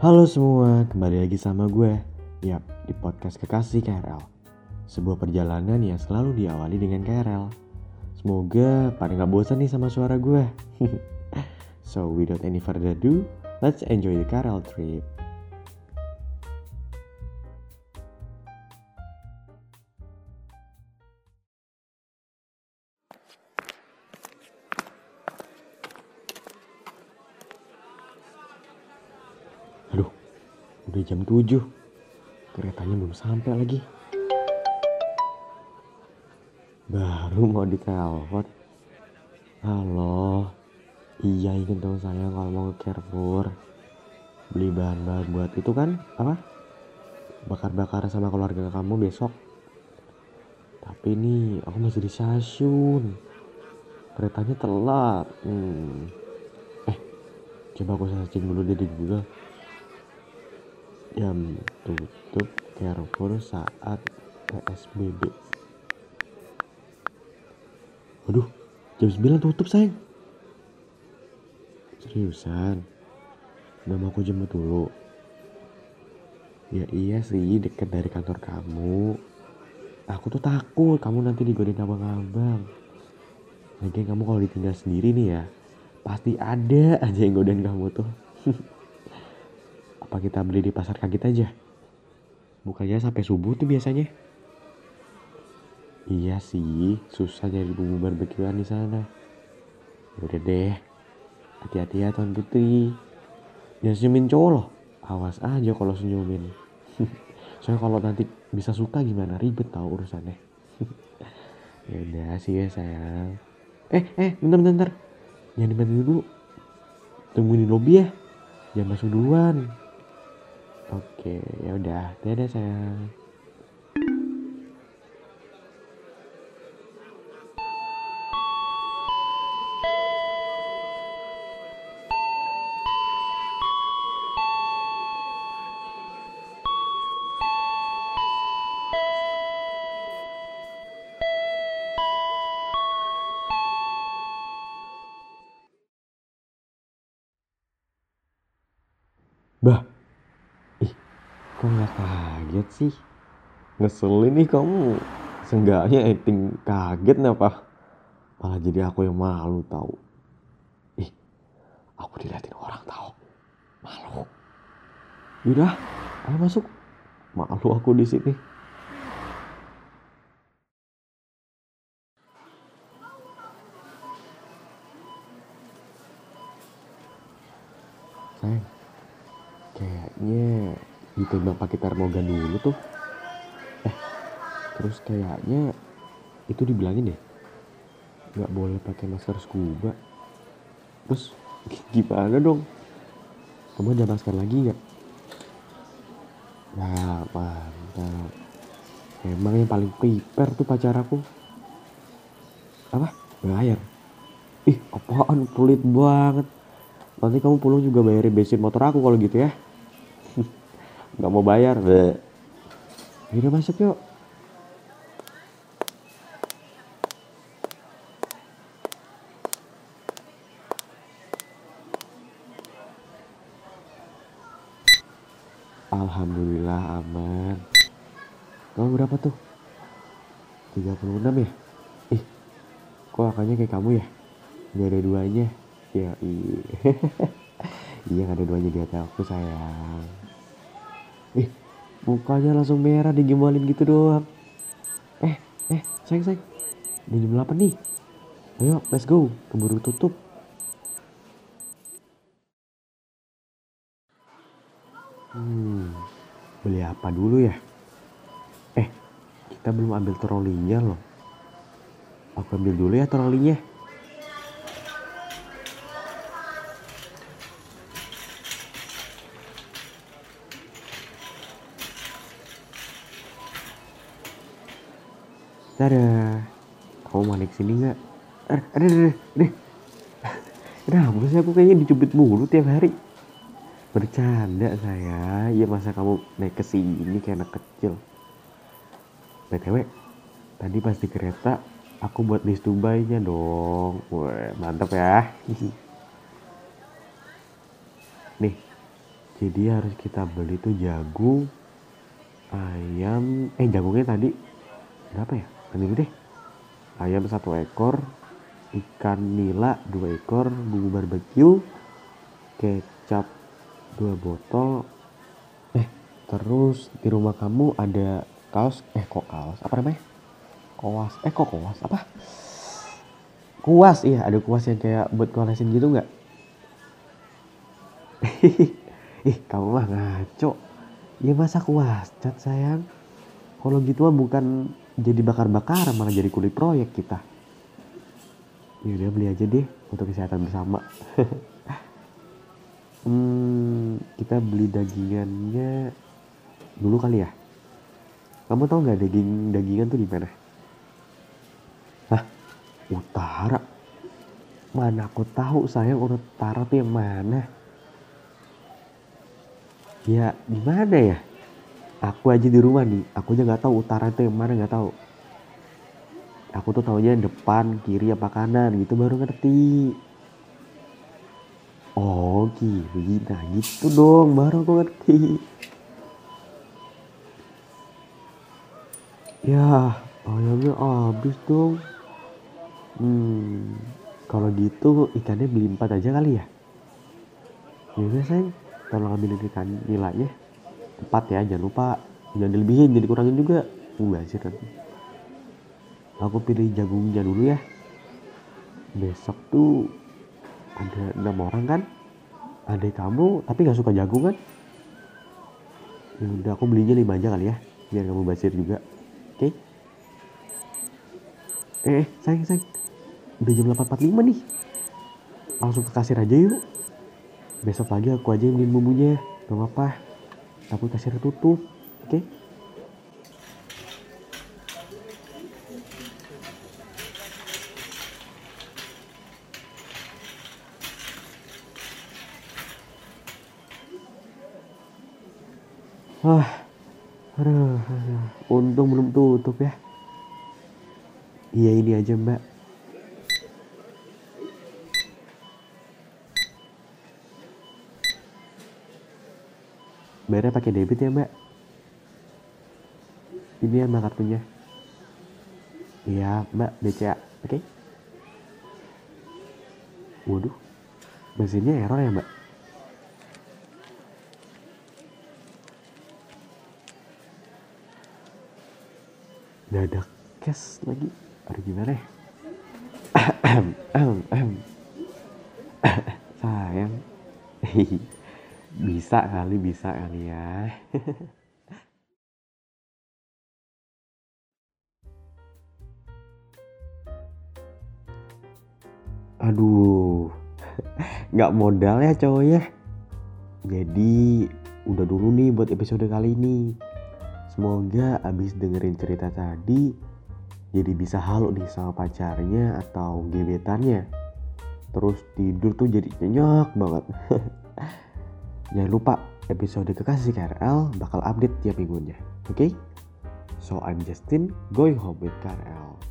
Halo semua, kembali lagi sama gue. Yap, di podcast Kekasih KRL. Sebuah perjalanan yang selalu diawali dengan KRL. Semoga pada nggak bosan nih sama suara gue. so, without any further ado, let's enjoy the KRL trip. Udah jam 7. Keretanya belum sampai lagi. Baru mau ditelepon. Halo. Iya ingin dong saya kalau mau ke Carrefour. Beli bahan-bahan buat itu kan apa? Bakar-bakar sama keluarga kamu besok. Tapi ini aku masih di stasiun. Keretanya telat. Hmm. Eh, coba aku searching dulu di Google jam tutup Carrefour saat PSBB. Waduh, jam 9 tutup sayang. Seriusan? Udah mau aku jemput dulu? Ya iya sih, deket dari kantor kamu. Aku tuh takut kamu nanti digodain abang-abang. Lagian kamu kalau ditinggal sendiri nih ya, pasti ada aja yang godain kamu tuh. Apa kita beli di pasar kaget aja? Bukanya sampai subuh tuh biasanya. Iya sih, susah nyari bumbu barbekyuan di sana. Udah deh, hati-hati ya Tuan Putri. Jangan senyumin cowok loh. Awas aja kalau senyumin. Soalnya kalau nanti bisa suka gimana ribet tau urusannya. ya udah sih ya sayang. Eh, eh, bentar, bentar. Jangan dibantu dulu. Tungguin di lobby ya. Jangan masuk duluan. Oke, ya udah. Dadah sayang. Bah, kok nggak kaget sih? Ngeselin nih kamu. Seenggaknya acting kaget nih apa? Malah jadi aku yang malu tahu. Ih, aku diliatin orang tahu. Malu. Yaudah, ayo masuk. Malu aku di sini. Sayang, kayaknya ditembak pakai termogan dulu tuh. Eh, terus kayaknya itu dibilangin deh, nggak boleh pakai masker scuba. Terus gimana dong? Kamu ada masker lagi nggak? Nah, mantap. Emang yang paling prepare tuh pacar aku. Apa? Bayar. Ih, apaan pelit banget. Nanti kamu pulang juga bayarin bensin motor aku kalau gitu ya. Gak mau bayar. Be. Yaudah masuk yuk. Alhamdulillah aman. Kamu berapa tuh? 36 ya? Ih, kok angkanya kayak kamu ya? Gak ada duanya. Ya iya. iya gak ada duanya di hati aku sayang. Ih, mukanya langsung merah digimbalin gitu doang. Eh, eh, sayang sayang. Udah jam 8 nih. Ayo, let's go. Keburu tutup. Hmm, beli apa dulu ya? Eh, kita belum ambil trolinya loh. Aku ambil dulu ya trolinya. Dadah. Kamu mau naik sini nggak? Eh, Ada, ada, ada, ada. Kenapa aku kayaknya dicubit mulu tiap hari? Bercanda saya. Ya masa kamu naik ke sini kayak anak kecil. BTW, tadi pas di kereta aku buat list Dubai-nya dong. Wah, mantap ya. Nih, jadi harus kita beli tuh jagung ayam eh jagungnya tadi berapa ya ini deh ayam satu ekor ikan nila dua ekor bumbu barbeque kecap dua botol. Eh terus di rumah kamu ada kaos? Eh kok kaos? Apa namanya? Koas. Eh kok koas? Apa? Kuas iya. Ada kuas yang kayak buat kolesin gitu nggak? Ih kamu mah ngaco. Ya masa kuas? Cat sayang. Kalau gitu mah bukan jadi bakar-bakar malah jadi kulit proyek kita ya udah beli aja deh untuk kesehatan bersama hmm, kita beli dagingannya dulu kali ya kamu tahu nggak daging dagingan tuh di mana Hah? Utara? Mana aku tahu sayang utara tuh yang mana? Ya di mana ya? Aku aja di rumah nih, aku aja nggak tahu utara itu yang mana nggak tahu. Aku tuh taunya depan, kiri apa kanan gitu baru ngerti. Oh kiri, nah gitu dong baru aku ngerti. Ya ayamnya habis dong. Hmm, kalau gitu ikannya beli empat aja kali ya? Ya sayang, tolong ambilin ikan nilainya. Empat ya, jangan lupa. Jangan dilebihin, jadi kurangin juga. Sih nanti. Aku pilih jagungnya dulu ya. Besok tuh ada enam orang kan? Ada kamu, tapi nggak suka jagung kan? Ya udah aku belinya lima aja kali ya, biar kamu basir juga. Oke? Okay? Eh, eh, sayang, sayang udah jam 8.45 nih langsung ke kasir aja yuk besok pagi aku aja yang beliin bumbunya gak apa-apa tapi kasir tutup oke okay? Wah, aduh, aduh, untung belum tutup ya. Iya ini aja mbak. Bayarnya pakai debit ya mbak? Ini ya mbak kartunya. Iya mbak BCA oke. Okay? waduh mesinnya error ya mbak? Gak ada cash lagi. Aduh gimana ya? Sayang bisa kali bisa kali ya. Aduh nggak modal ya cowok ya. Jadi udah dulu nih buat episode kali ini. Semoga abis dengerin cerita tadi jadi bisa halu nih sama pacarnya atau gebetannya. Terus tidur tuh jadi nyenyak banget Jangan lupa episode Kekasih KRL bakal update tiap minggunya. Oke? Okay? So I'm Justin, going home with KRL.